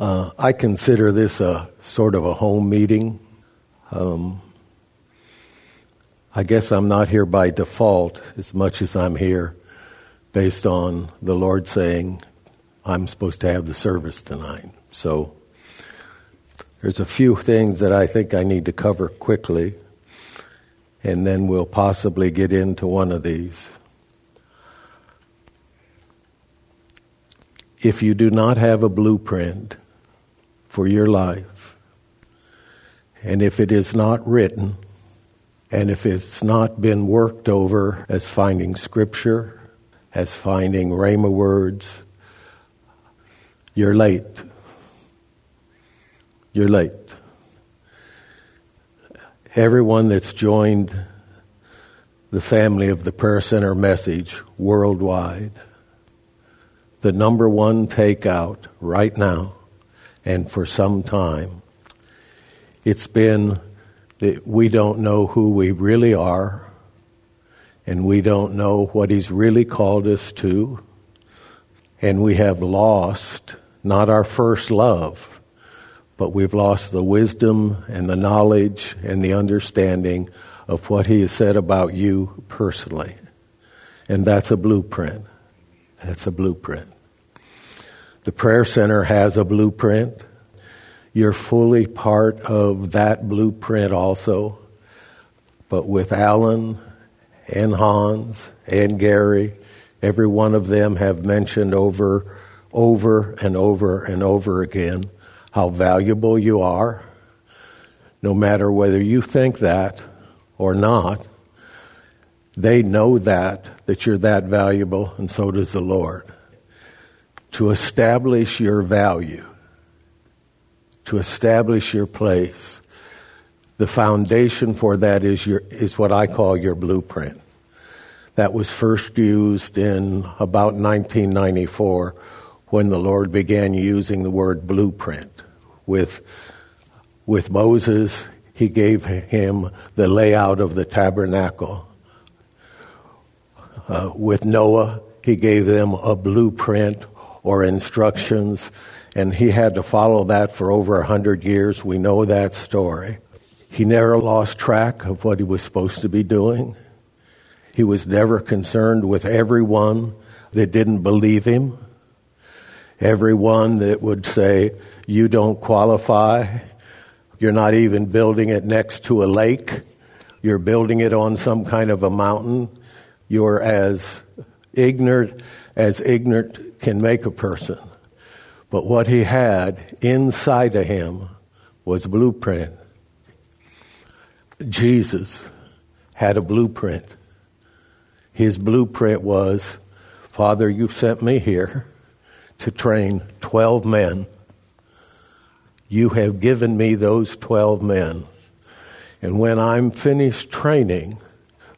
Uh, I consider this a sort of a home meeting. Um, I guess I'm not here by default as much as I'm here based on the Lord saying I'm supposed to have the service tonight. So there's a few things that I think I need to cover quickly, and then we'll possibly get into one of these. If you do not have a blueprint, for your life. And if it is not written, and if it's not been worked over as finding scripture, as finding Rhema words, you're late. You're late. Everyone that's joined the family of the Prayer Center message worldwide, the number one takeout right now and for some time. It's been that we don't know who we really are, and we don't know what He's really called us to, and we have lost not our first love, but we've lost the wisdom and the knowledge and the understanding of what He has said about you personally. And that's a blueprint. That's a blueprint. The Prayer Center has a blueprint. You're fully part of that blueprint also. But with Alan and Hans and Gary, every one of them have mentioned over, over and over and over again how valuable you are. No matter whether you think that or not, they know that, that you're that valuable, and so does the Lord to establish your value, to establish your place. The foundation for that is, your, is what I call your blueprint. That was first used in about 1994 when the Lord began using the word blueprint. With, with Moses, he gave him the layout of the tabernacle. Uh, with Noah, he gave them a blueprint or instructions, and he had to follow that for over a hundred years. We know that story. He never lost track of what he was supposed to be doing. He was never concerned with everyone that didn't believe him, everyone that would say, You don't qualify. You're not even building it next to a lake. You're building it on some kind of a mountain. You're as ignorant as ignorant can make a person. But what he had inside of him was blueprint. Jesus had a blueprint. His blueprint was Father, you've sent me here to train 12 men. You have given me those 12 men. And when I'm finished training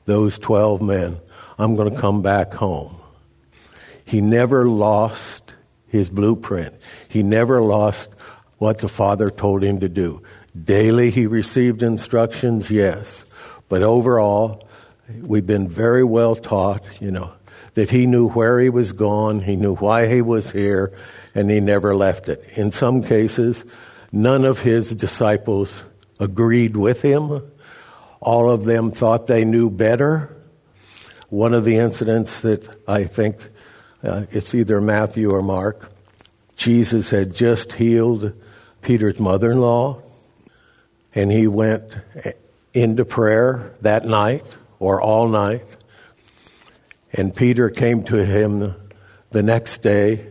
those 12 men, I'm going to come back home. He never lost his blueprint. He never lost what the Father told him to do. Daily he received instructions, yes. But overall, we've been very well taught, you know, that he knew where he was going, he knew why he was here, and he never left it. In some cases, none of his disciples agreed with him. All of them thought they knew better. One of the incidents that I think uh, it's either Matthew or Mark. Jesus had just healed Peter's mother in law, and he went into prayer that night or all night. And Peter came to him the next day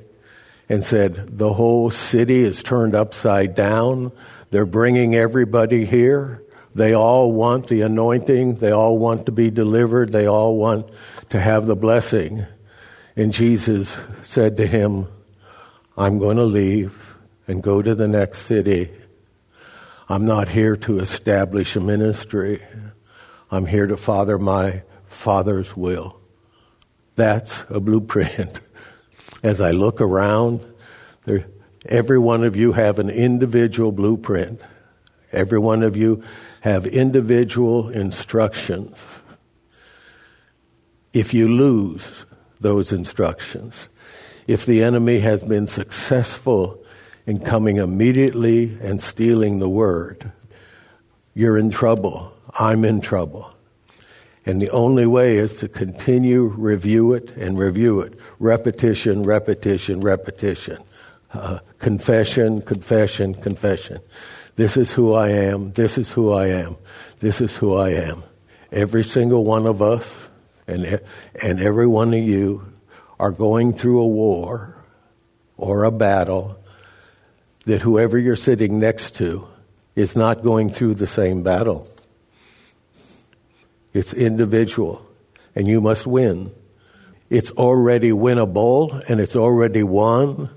and said, The whole city is turned upside down. They're bringing everybody here. They all want the anointing. They all want to be delivered. They all want to have the blessing. And Jesus said to him, I'm going to leave and go to the next city. I'm not here to establish a ministry. I'm here to father my Father's will. That's a blueprint. As I look around, there, every one of you have an individual blueprint. Every one of you have individual instructions. If you lose, those instructions. If the enemy has been successful in coming immediately and stealing the word, you're in trouble. I'm in trouble. And the only way is to continue, review it, and review it. Repetition, repetition, repetition. Uh, confession, confession, confession. This is who I am. This is who I am. This is who I am. Every single one of us and, and every one of you are going through a war or a battle that whoever you're sitting next to is not going through the same battle. It's individual, and you must win. It's already winnable, and it's already won.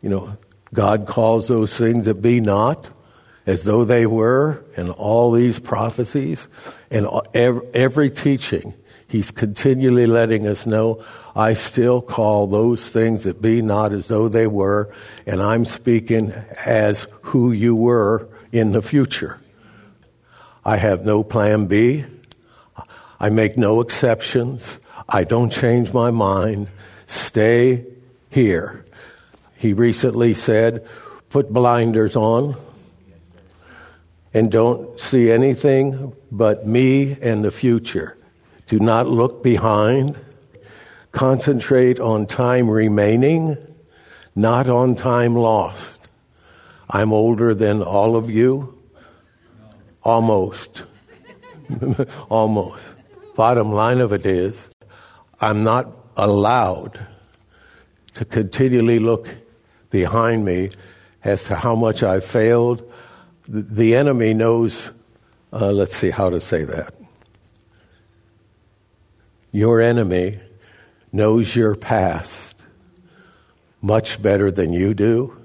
You know, God calls those things that be not as though they were, and all these prophecies and every teaching. He's continually letting us know, I still call those things that be not as though they were, and I'm speaking as who you were in the future. I have no plan B. I make no exceptions. I don't change my mind. Stay here. He recently said, put blinders on and don't see anything but me and the future. Do not look behind. Concentrate on time remaining, not on time lost. I'm older than all of you. Almost. Almost. Bottom line of it is, I'm not allowed to continually look behind me as to how much I failed. The enemy knows, uh, let's see how to say that. Your enemy knows your past much better than you do,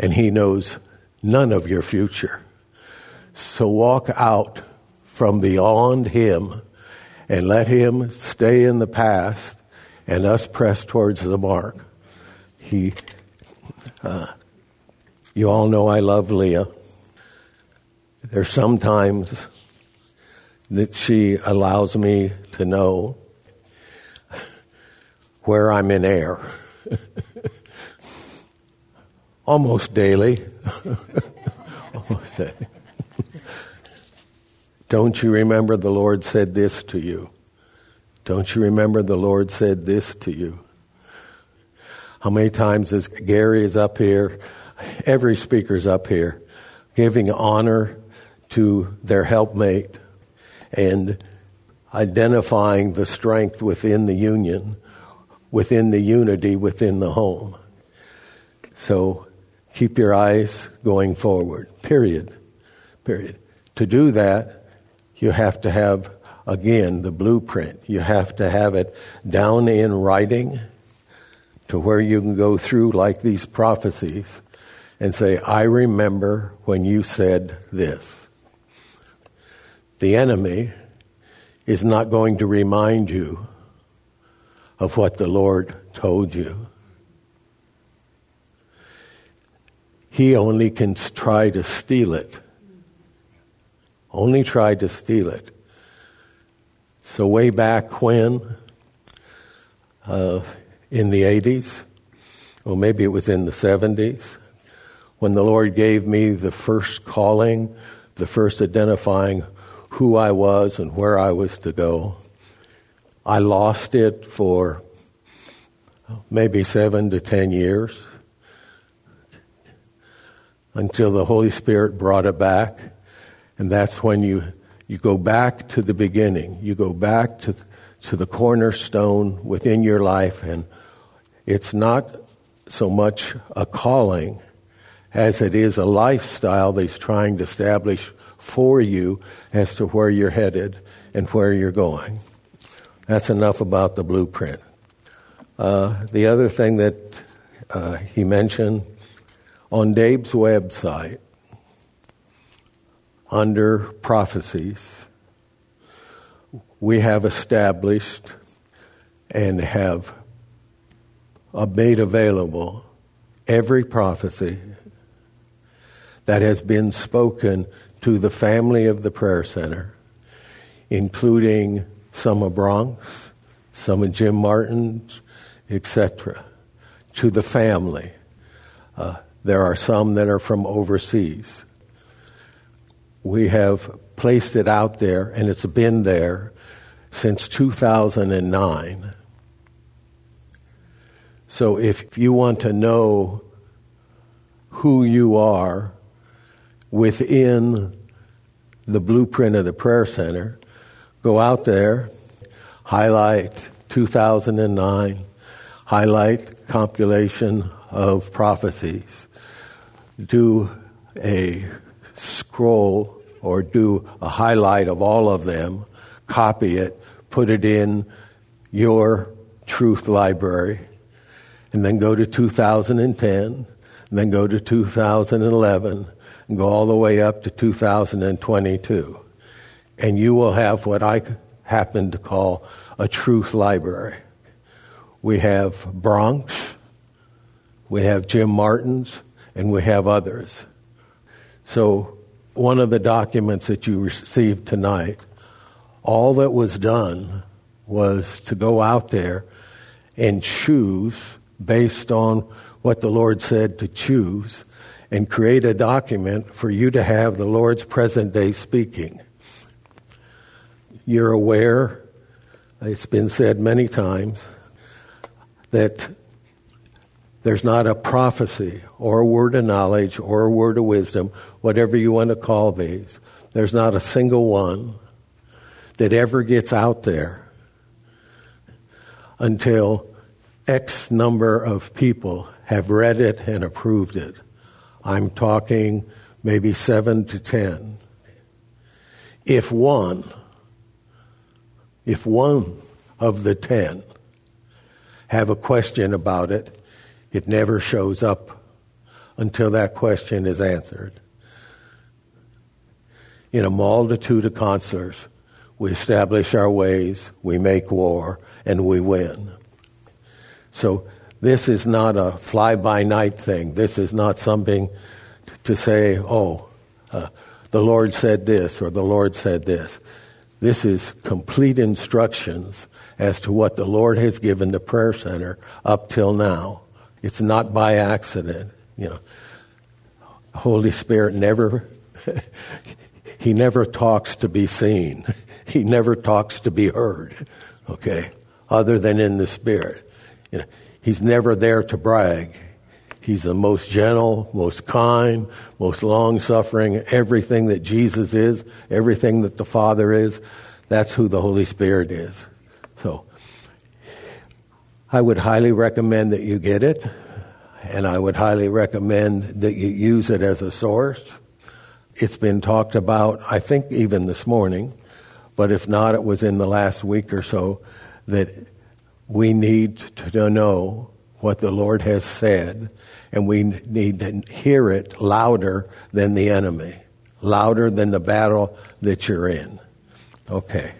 and he knows none of your future. So walk out from beyond him and let him stay in the past and us press towards the mark. He, uh, you all know I love Leah. There's sometimes that she allows me to know where I'm in air. Almost daily. Almost daily. Don't you remember the Lord said this to you? Don't you remember the Lord said this to you? How many times is Gary is up here, every speaker's up here, giving honor to their helpmate and identifying the strength within the union, within the unity within the home. So keep your eyes going forward, period. Period. To do that, you have to have, again, the blueprint. You have to have it down in writing to where you can go through like these prophecies and say, I remember when you said this. The enemy is not going to remind you of what the Lord told you. He only can try to steal it. Only try to steal it. So, way back when, uh, in the 80s, or maybe it was in the 70s, when the Lord gave me the first calling, the first identifying who I was and where I was to go. I lost it for maybe seven to ten years until the Holy Spirit brought it back. And that's when you, you go back to the beginning. You go back to, to the cornerstone within your life. And it's not so much a calling as it is a lifestyle that he's trying to establish for you as to where you're headed and where you're going. That's enough about the blueprint. Uh, the other thing that uh, he mentioned on Dave's website, under prophecies, we have established and have made available every prophecy that has been spoken to the family of the prayer center, including some of Bronx, some of Jim Martin's, etc., to the family. Uh, there are some that are from overseas. We have placed it out there, and it's been there since 2009. So if you want to know who you are within the blueprint of the prayer center, go out there, highlight 2009, highlight compilation of prophecies, do a scroll or do a highlight of all of them, copy it, put it in your truth library, and then go to 2010, and then go to 2011, go all the way up to 2022. And you will have what I happen to call a truth library. We have Bronx, we have Jim Martin's, and we have others. So, one of the documents that you received tonight, all that was done was to go out there and choose based on what the Lord said to choose and create a document for you to have the Lord's present day speaking. You're aware, it's been said many times, that there's not a prophecy or a word of knowledge or a word of wisdom, whatever you want to call these. There's not a single one that ever gets out there until X number of people have read it and approved it. I'm talking maybe seven to ten. If one, if one of the ten have a question about it, it never shows up until that question is answered. In a multitude of counselors, we establish our ways, we make war, and we win. So this is not a fly by night thing. This is not something to say, oh, uh, the Lord said this or the Lord said this. This is complete instructions as to what the Lord has given the prayer center up till now. It's not by accident, you know. Holy Spirit never he never talks to be seen. He never talks to be heard. Okay? Other than in the spirit. You know, he's never there to brag. He's the most gentle, most kind, most long suffering, everything that Jesus is, everything that the Father is. That's who the Holy Spirit is. So, I would highly recommend that you get it, and I would highly recommend that you use it as a source. It's been talked about, I think, even this morning, but if not, it was in the last week or so that we need to know what the Lord has said, and we need to hear it louder than the enemy, louder than the battle that you're in. Okay.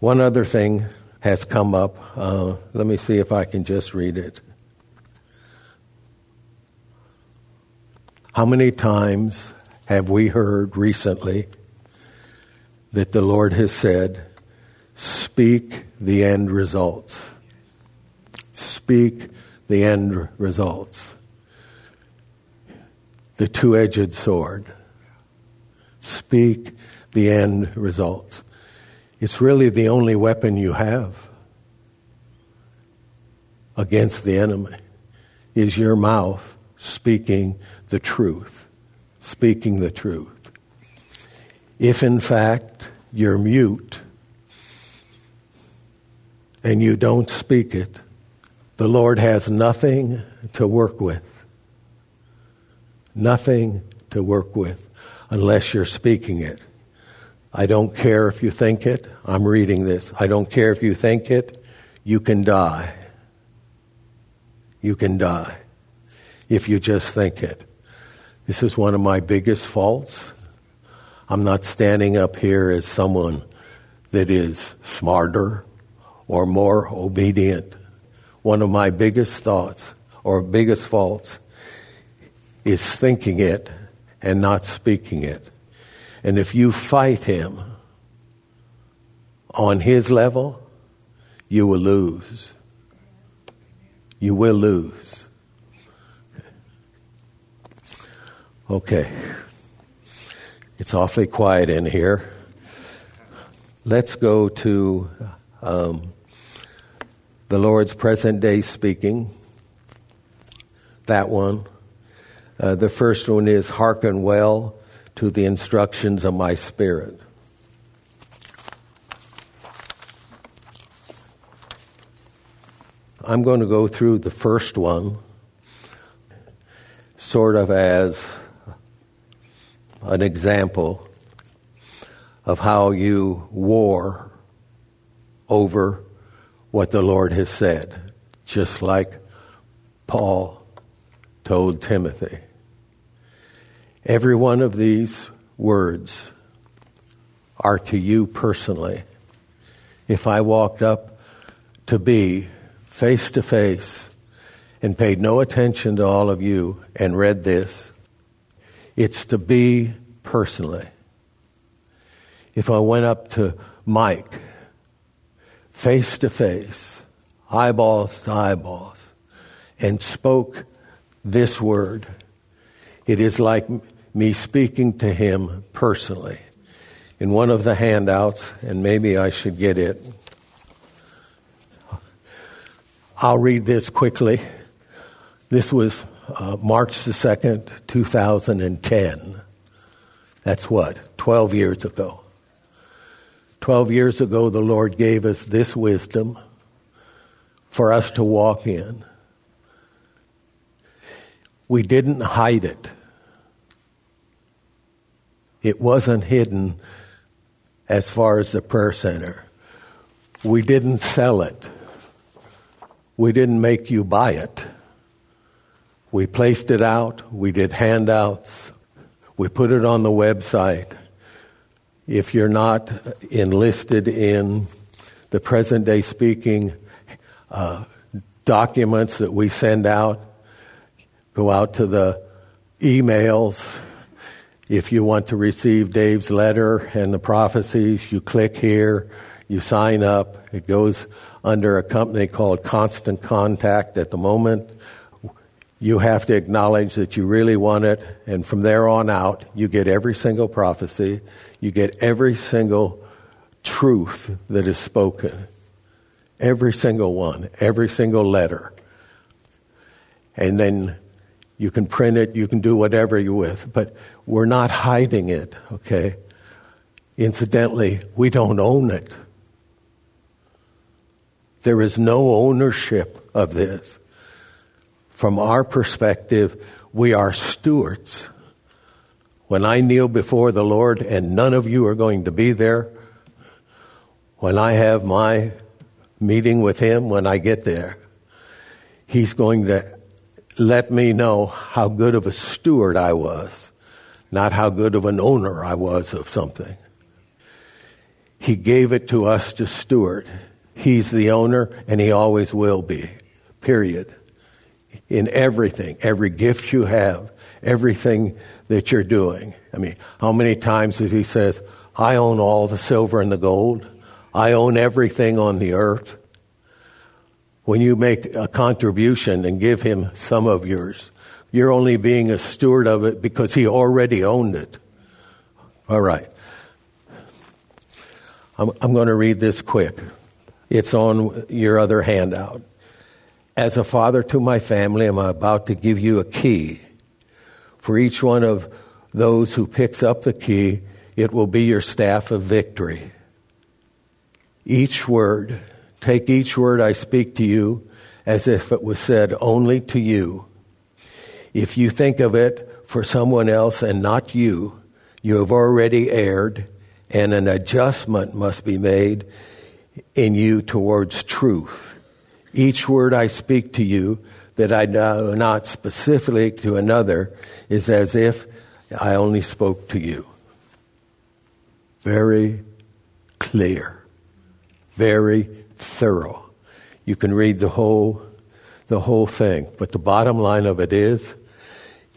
One other thing has come up. Uh, let me see if I can just read it. How many times have we heard recently that the Lord has said, Speak the end results. Speak the end results. The two edged sword. Speak the end results. It's really the only weapon you have against the enemy is your mouth speaking the truth. Speaking the truth. If in fact you're mute, and you don't speak it, the Lord has nothing to work with. Nothing to work with unless you're speaking it. I don't care if you think it. I'm reading this. I don't care if you think it. You can die. You can die if you just think it. This is one of my biggest faults. I'm not standing up here as someone that is smarter or more obedient. One of my biggest thoughts or biggest faults is thinking it and not speaking it. And if you fight him on his level, you will lose. You will lose. Okay. It's awfully quiet in here. Let's go to um, the Lord's present day speaking. That one. Uh, the first one is hearken well to the instructions of my spirit. I'm going to go through the first one sort of as an example of how you war over what the Lord has said, just like Paul told Timothy. Every one of these words are to you personally. If I walked up to be face to face and paid no attention to all of you and read this, it's to be personally. If I went up to Mike face to face, eyeballs to eyeballs, and spoke this word, it is like me speaking to him personally. In one of the handouts, and maybe I should get it, I'll read this quickly. This was uh, March the 2nd, 2010. That's what? 12 years ago. 12 years ago, the Lord gave us this wisdom for us to walk in. We didn't hide it. It wasn't hidden as far as the prayer center. We didn't sell it. We didn't make you buy it. We placed it out. We did handouts. We put it on the website. If you're not enlisted in the present day speaking uh, documents that we send out, go out to the emails. If you want to receive Dave's letter and the prophecies, you click here, you sign up. It goes under a company called Constant Contact at the moment. You have to acknowledge that you really want it, and from there on out, you get every single prophecy, you get every single truth that is spoken, every single one, every single letter. And then you can print it, you can do whatever you with, but we're not hiding it, okay? Incidentally, we don't own it. There is no ownership of this. From our perspective, we are stewards. When I kneel before the Lord, and none of you are going to be there, when I have my meeting with Him, when I get there, He's going to let me know how good of a steward I was, not how good of an owner I was of something. He gave it to us to steward. He's the owner and he always will be. Period. In everything, every gift you have, everything that you're doing. I mean, how many times does he says, I own all the silver and the gold. I own everything on the earth. When you make a contribution and give him some of yours, you're only being a steward of it because he already owned it. All right. I'm, I'm going to read this quick. It's on your other handout. As a father to my family, I'm about to give you a key. For each one of those who picks up the key, it will be your staff of victory. Each word, take each word I speak to you as if it was said only to you. If you think of it for someone else and not you, you have already erred, and an adjustment must be made in you towards truth. Each word I speak to you that I know not specifically to another is as if I only spoke to you. Very clear, very thorough. You can read the whole, the whole thing, but the bottom line of it is,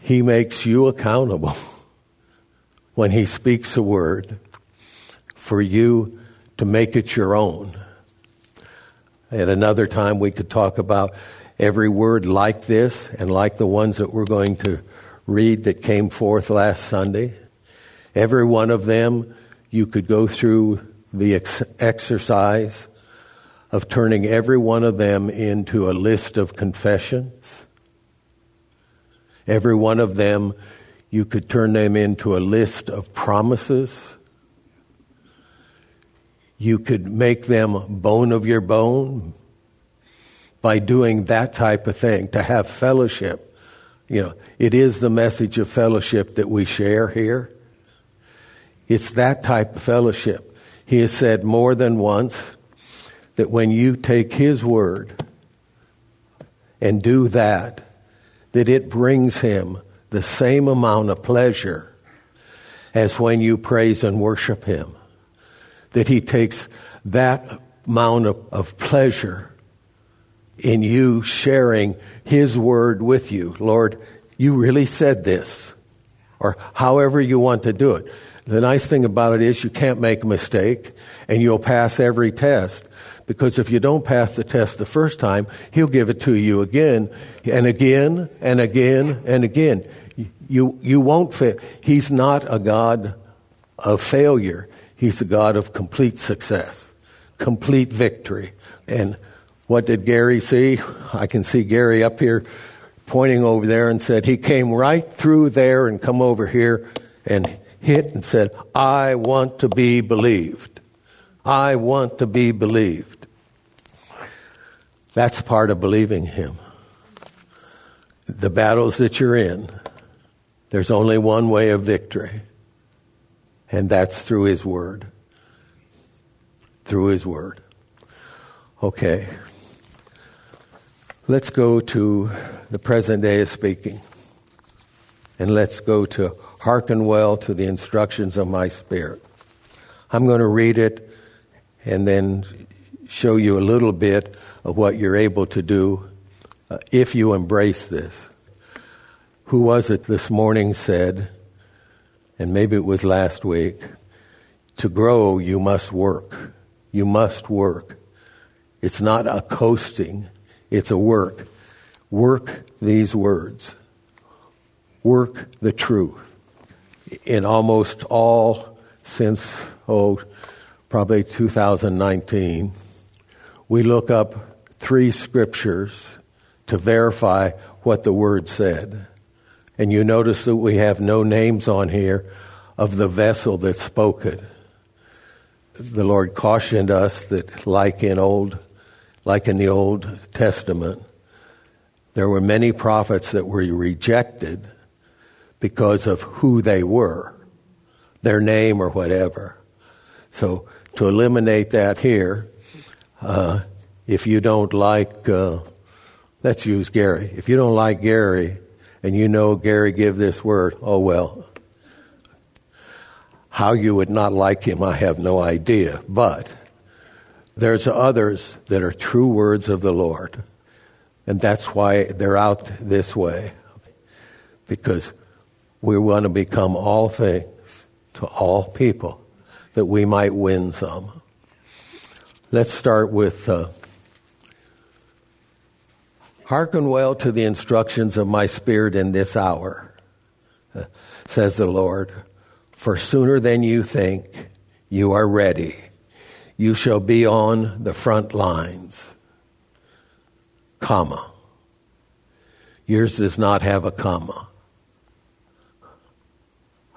he makes you accountable when he speaks a word for you to make it your own. At another time, we could talk about every word like this and like the ones that we're going to read that came forth last Sunday. Every one of them, you could go through the ex- exercise of turning every one of them into a list of confessions. Every one of them, you could turn them into a list of promises. You could make them bone of your bone by doing that type of thing, to have fellowship. You know, it is the message of fellowship that we share here. It's that type of fellowship. He has said more than once that when you take His word and do that, that it brings Him the same amount of pleasure as when you praise and worship Him. That He takes that amount of, of pleasure in you sharing His word with you. Lord, you really said this. Or however you want to do it. The nice thing about it is you can't make a mistake and you'll pass every test. Because if you don't pass the test the first time, he'll give it to you again and again and again and again. You, you won't fail. He's not a God of failure. He's a God of complete success, complete victory. And what did Gary see? I can see Gary up here pointing over there and said he came right through there and come over here and hit and said, I want to be believed. I want to be believed. That's part of believing Him. The battles that you're in, there's only one way of victory, and that's through His Word. Through His Word. Okay. Let's go to the present day of speaking. And let's go to hearken well to the instructions of my spirit. I'm going to read it and then show you a little bit of what you're able to do uh, if you embrace this. Who was it this morning said, and maybe it was last week, to grow you must work. You must work. It's not a coasting, it's a work. Work these words. Work the truth. In almost all since, oh, probably 2019, we look up three scriptures to verify what the word said. And you notice that we have no names on here of the vessel that spoke it. The Lord cautioned us that like in old like in the Old Testament, there were many prophets that were rejected because of who they were, their name or whatever. So to eliminate that here, uh, if you don't like, uh, let's use Gary. If you don't like Gary and you know Gary give this word, oh well. How you would not like him, I have no idea. But there's others that are true words of the Lord. And that's why they're out this way. Because we want to become all things to all people that we might win some. Let's start with uh, Hearken well to the instructions of my spirit in this hour, says the Lord, for sooner than you think, you are ready. You shall be on the front lines. Comma. Yours does not have a comma.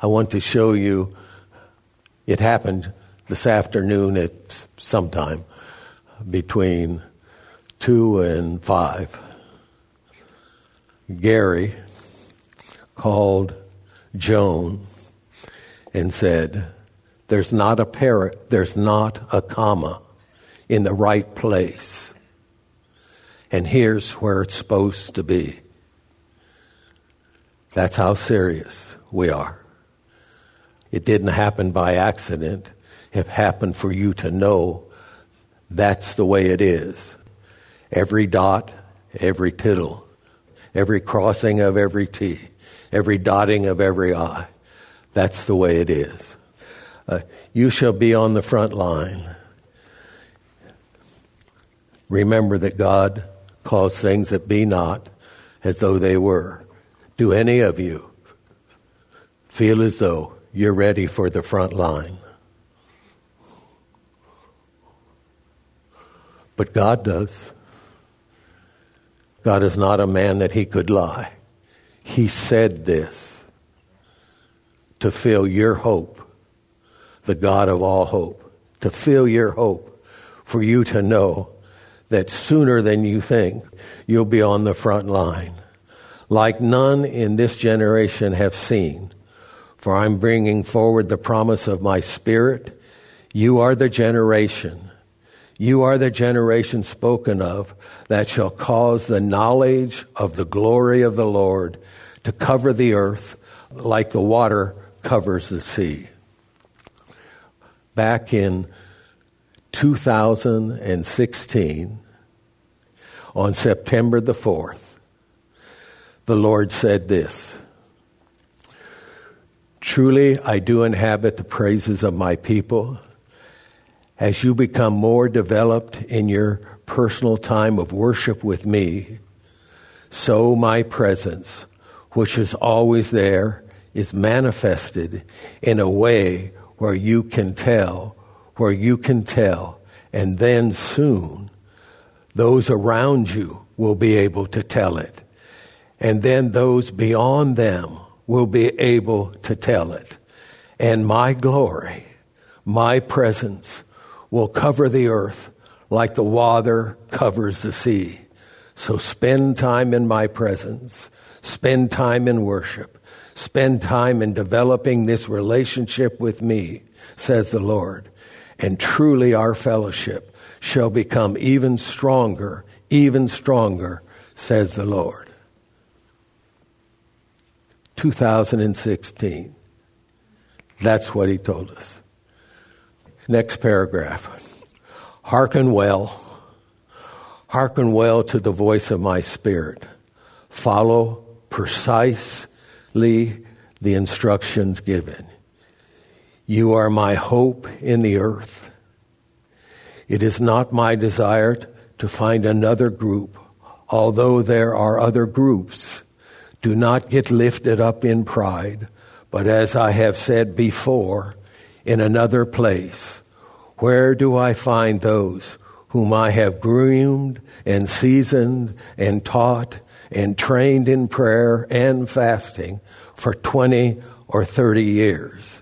I want to show you, it happened this afternoon at sometime between 2 and 5. Gary called Joan and said, There's not a parrot, there's not a comma in the right place. And here's where it's supposed to be. That's how serious we are. It didn't happen by accident. It happened for you to know that's the way it is. Every dot, every tittle every crossing of every T, every dotting of every I. That's the way it is. Uh, you shall be on the front line. Remember that God calls things that be not as though they were. Do any of you feel as though you're ready for the front line. But God does. God is not a man that he could lie. He said this to fill your hope, the God of all hope, to fill your hope, for you to know that sooner than you think, you'll be on the front line. Like none in this generation have seen, for I'm bringing forward the promise of my Spirit. You are the generation you are the generation spoken of that shall cause the knowledge of the glory of the Lord to cover the earth like the water covers the sea. Back in 2016, on September the 4th, the Lord said this Truly, I do inhabit the praises of my people as you become more developed in your personal time of worship with me, so my presence, which is always there, is manifested in a way where you can tell, where you can tell, and then soon those around you will be able to tell it. And then those beyond them will be able to tell it. And my glory, my presence, will cover the earth like the water covers the sea. So spend time in my presence. Spend time in worship. Spend time in developing this relationship with me, says the Lord. And truly our fellowship shall become even stronger, even stronger, says the Lord. 2016. That's what he told us. Next paragraph. Hearken well. Hearken well to the voice of my spirit. Follow precisely the instructions given. You are my hope in the earth. It is not my desire to find another group, although there are other groups. Do not get lifted up in pride, but as I have said before, in another place. Where do I find those whom I have groomed and seasoned and taught and trained in prayer and fasting for 20 or 30 years?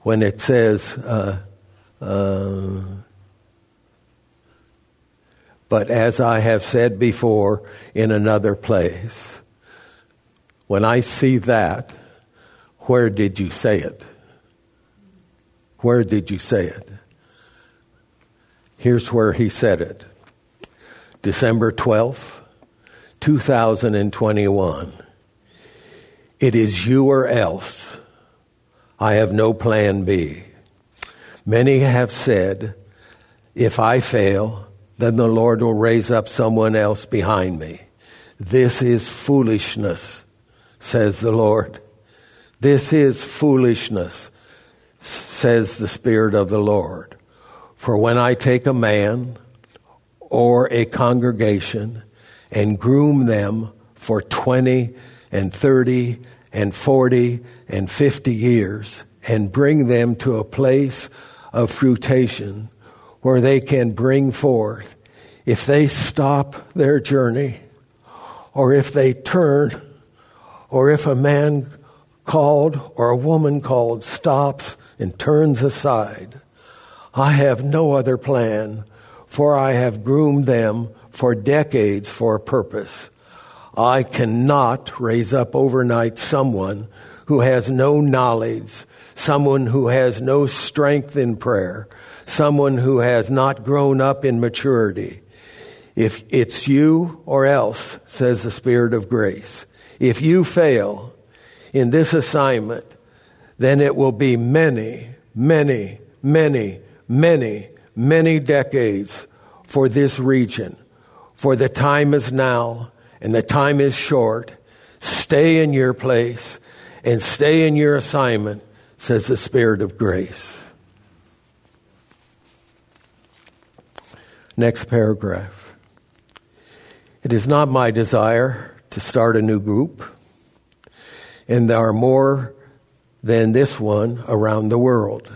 When it says, uh, uh, but as I have said before in another place, when I see that, where did you say it? Where did you say it? Here's where he said it December 12th, 2021. It is you or else. I have no plan B. Many have said, if I fail, then the Lord will raise up someone else behind me. This is foolishness, says the Lord. This is foolishness says the Spirit of the Lord. For when I take a man or a congregation and groom them for 20 and 30 and 40 and 50 years and bring them to a place of fruition where they can bring forth, if they stop their journey, or if they turn, or if a man called or a woman called stops and turns aside. I have no other plan, for I have groomed them for decades for a purpose. I cannot raise up overnight someone who has no knowledge, someone who has no strength in prayer, someone who has not grown up in maturity. If it's you or else, says the Spirit of grace, if you fail in this assignment, then it will be many, many, many, many, many decades for this region. For the time is now, and the time is short. Stay in your place and stay in your assignment, says the Spirit of grace. Next paragraph. It is not my desire to start a new group, and there are more than this one around the world.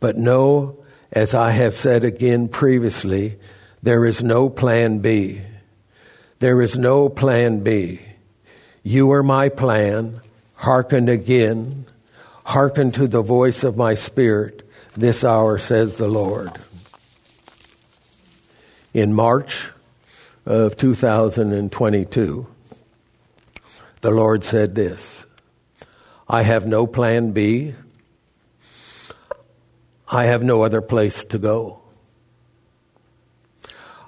But know, as I have said again previously, there is no plan B. There is no plan B. You are my plan. Hearken again. Hearken to the voice of my spirit this hour, says the Lord. In March of 2022, the Lord said this I have no plan B. I have no other place to go.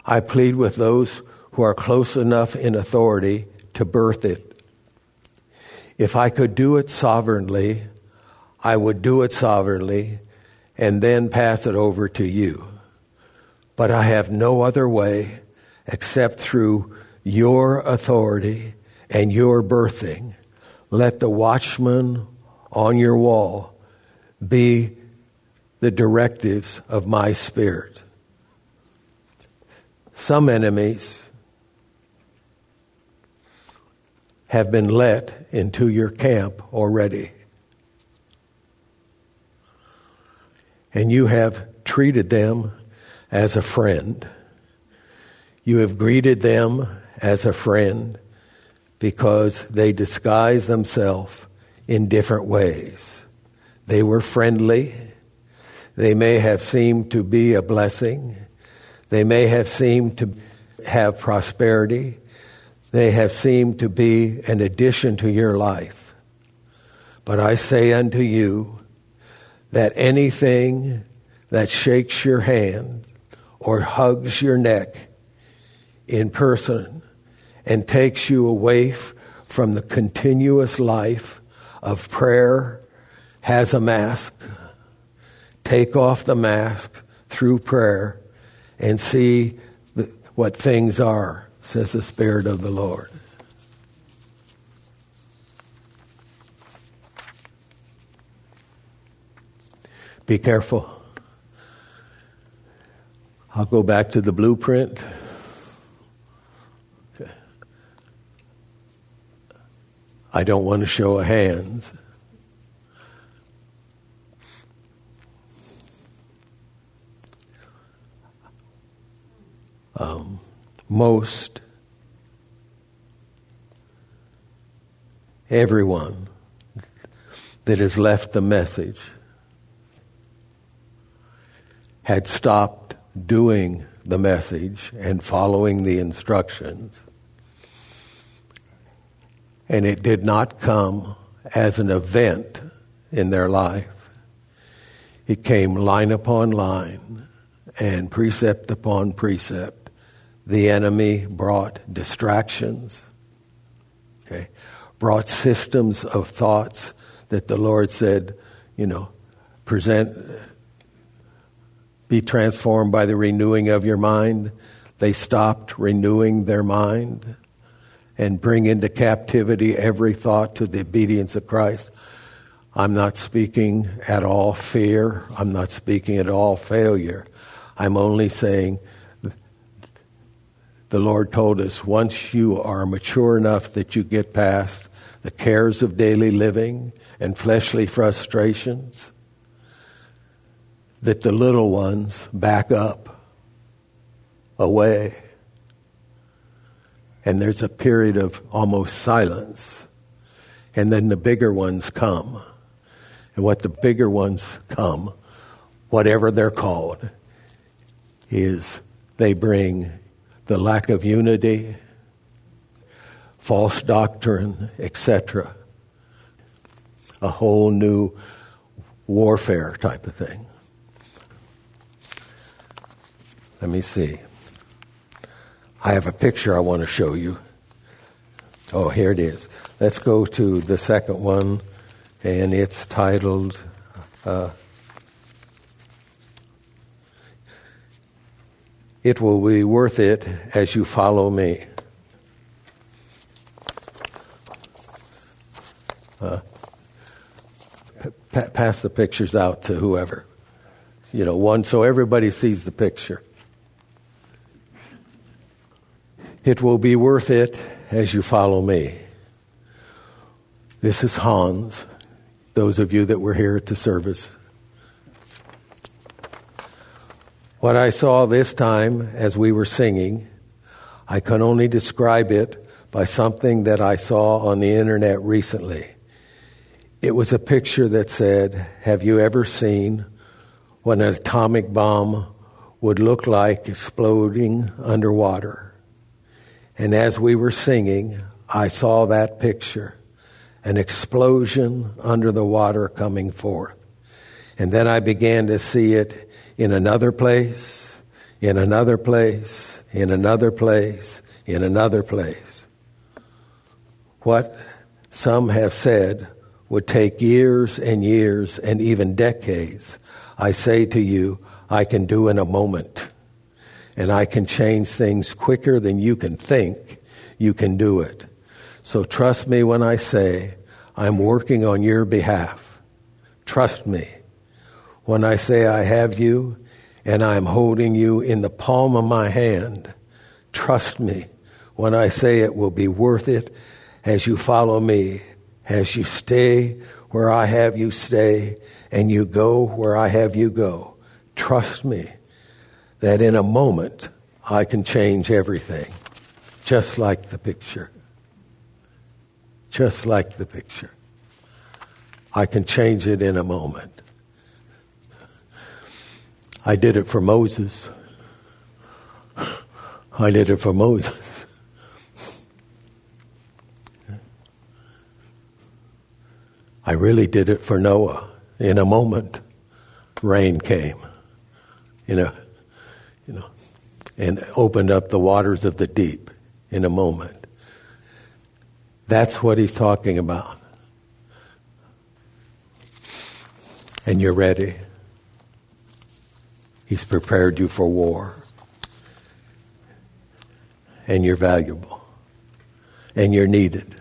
I plead with those who are close enough in authority to birth it. If I could do it sovereignly, I would do it sovereignly and then pass it over to you. But I have no other way except through your authority and your birthing. Let the watchman on your wall be the directives of my spirit. Some enemies have been let into your camp already. And you have treated them as a friend. You have greeted them as a friend because they disguise themselves in different ways. They were friendly. They may have seemed to be a blessing. They may have seemed to have prosperity. They have seemed to be an addition to your life. But I say unto you that anything that shakes your hand or hugs your neck in person and takes you away from the continuous life of prayer has a mask. Take off the mask through prayer and see what things are, says the Spirit of the Lord. Be careful. I'll go back to the blueprint. I don't want to show a hands. Um, most everyone that has left the message had stopped doing the message and following the instructions and it did not come as an event in their life. It came line upon line and precept upon precept. The enemy brought distractions, okay, brought systems of thoughts that the Lord said, you know, present, be transformed by the renewing of your mind. They stopped renewing their mind and bring into captivity every thought to the obedience of Christ. I'm not speaking at all fear. I'm not speaking at all failure. I'm only saying the Lord told us once you are mature enough that you get past the cares of daily living and fleshly frustrations, that the little ones back up away and there's a period of almost silence. And then the bigger ones come. And what the bigger ones come, whatever they're called, is they bring the lack of unity, false doctrine, etc. A whole new warfare type of thing. Let me see. I have a picture I want to show you. Oh, here it is. Let's go to the second one, and it's titled uh, It Will Be Worth It As You Follow Me. Uh, pass the pictures out to whoever. You know, one so everybody sees the picture. It will be worth it as you follow me. This is Hans, those of you that were here at the service. What I saw this time as we were singing, I can only describe it by something that I saw on the internet recently. It was a picture that said, Have you ever seen what an atomic bomb would look like exploding underwater? And as we were singing, I saw that picture an explosion under the water coming forth. And then I began to see it in another place, in another place, in another place, in another place. What some have said would take years and years and even decades, I say to you, I can do in a moment. And I can change things quicker than you can think you can do it. So trust me when I say I'm working on your behalf. Trust me when I say I have you and I'm holding you in the palm of my hand. Trust me when I say it will be worth it as you follow me, as you stay where I have you stay, and you go where I have you go. Trust me that in a moment I can change everything, just like the picture just like the picture. I can change it in a moment. I did it for Moses. I did it for Moses. I really did it for Noah. In a moment, rain came. You know, and opened up the waters of the deep in a moment. That's what he's talking about. And you're ready. He's prepared you for war. And you're valuable. And you're needed.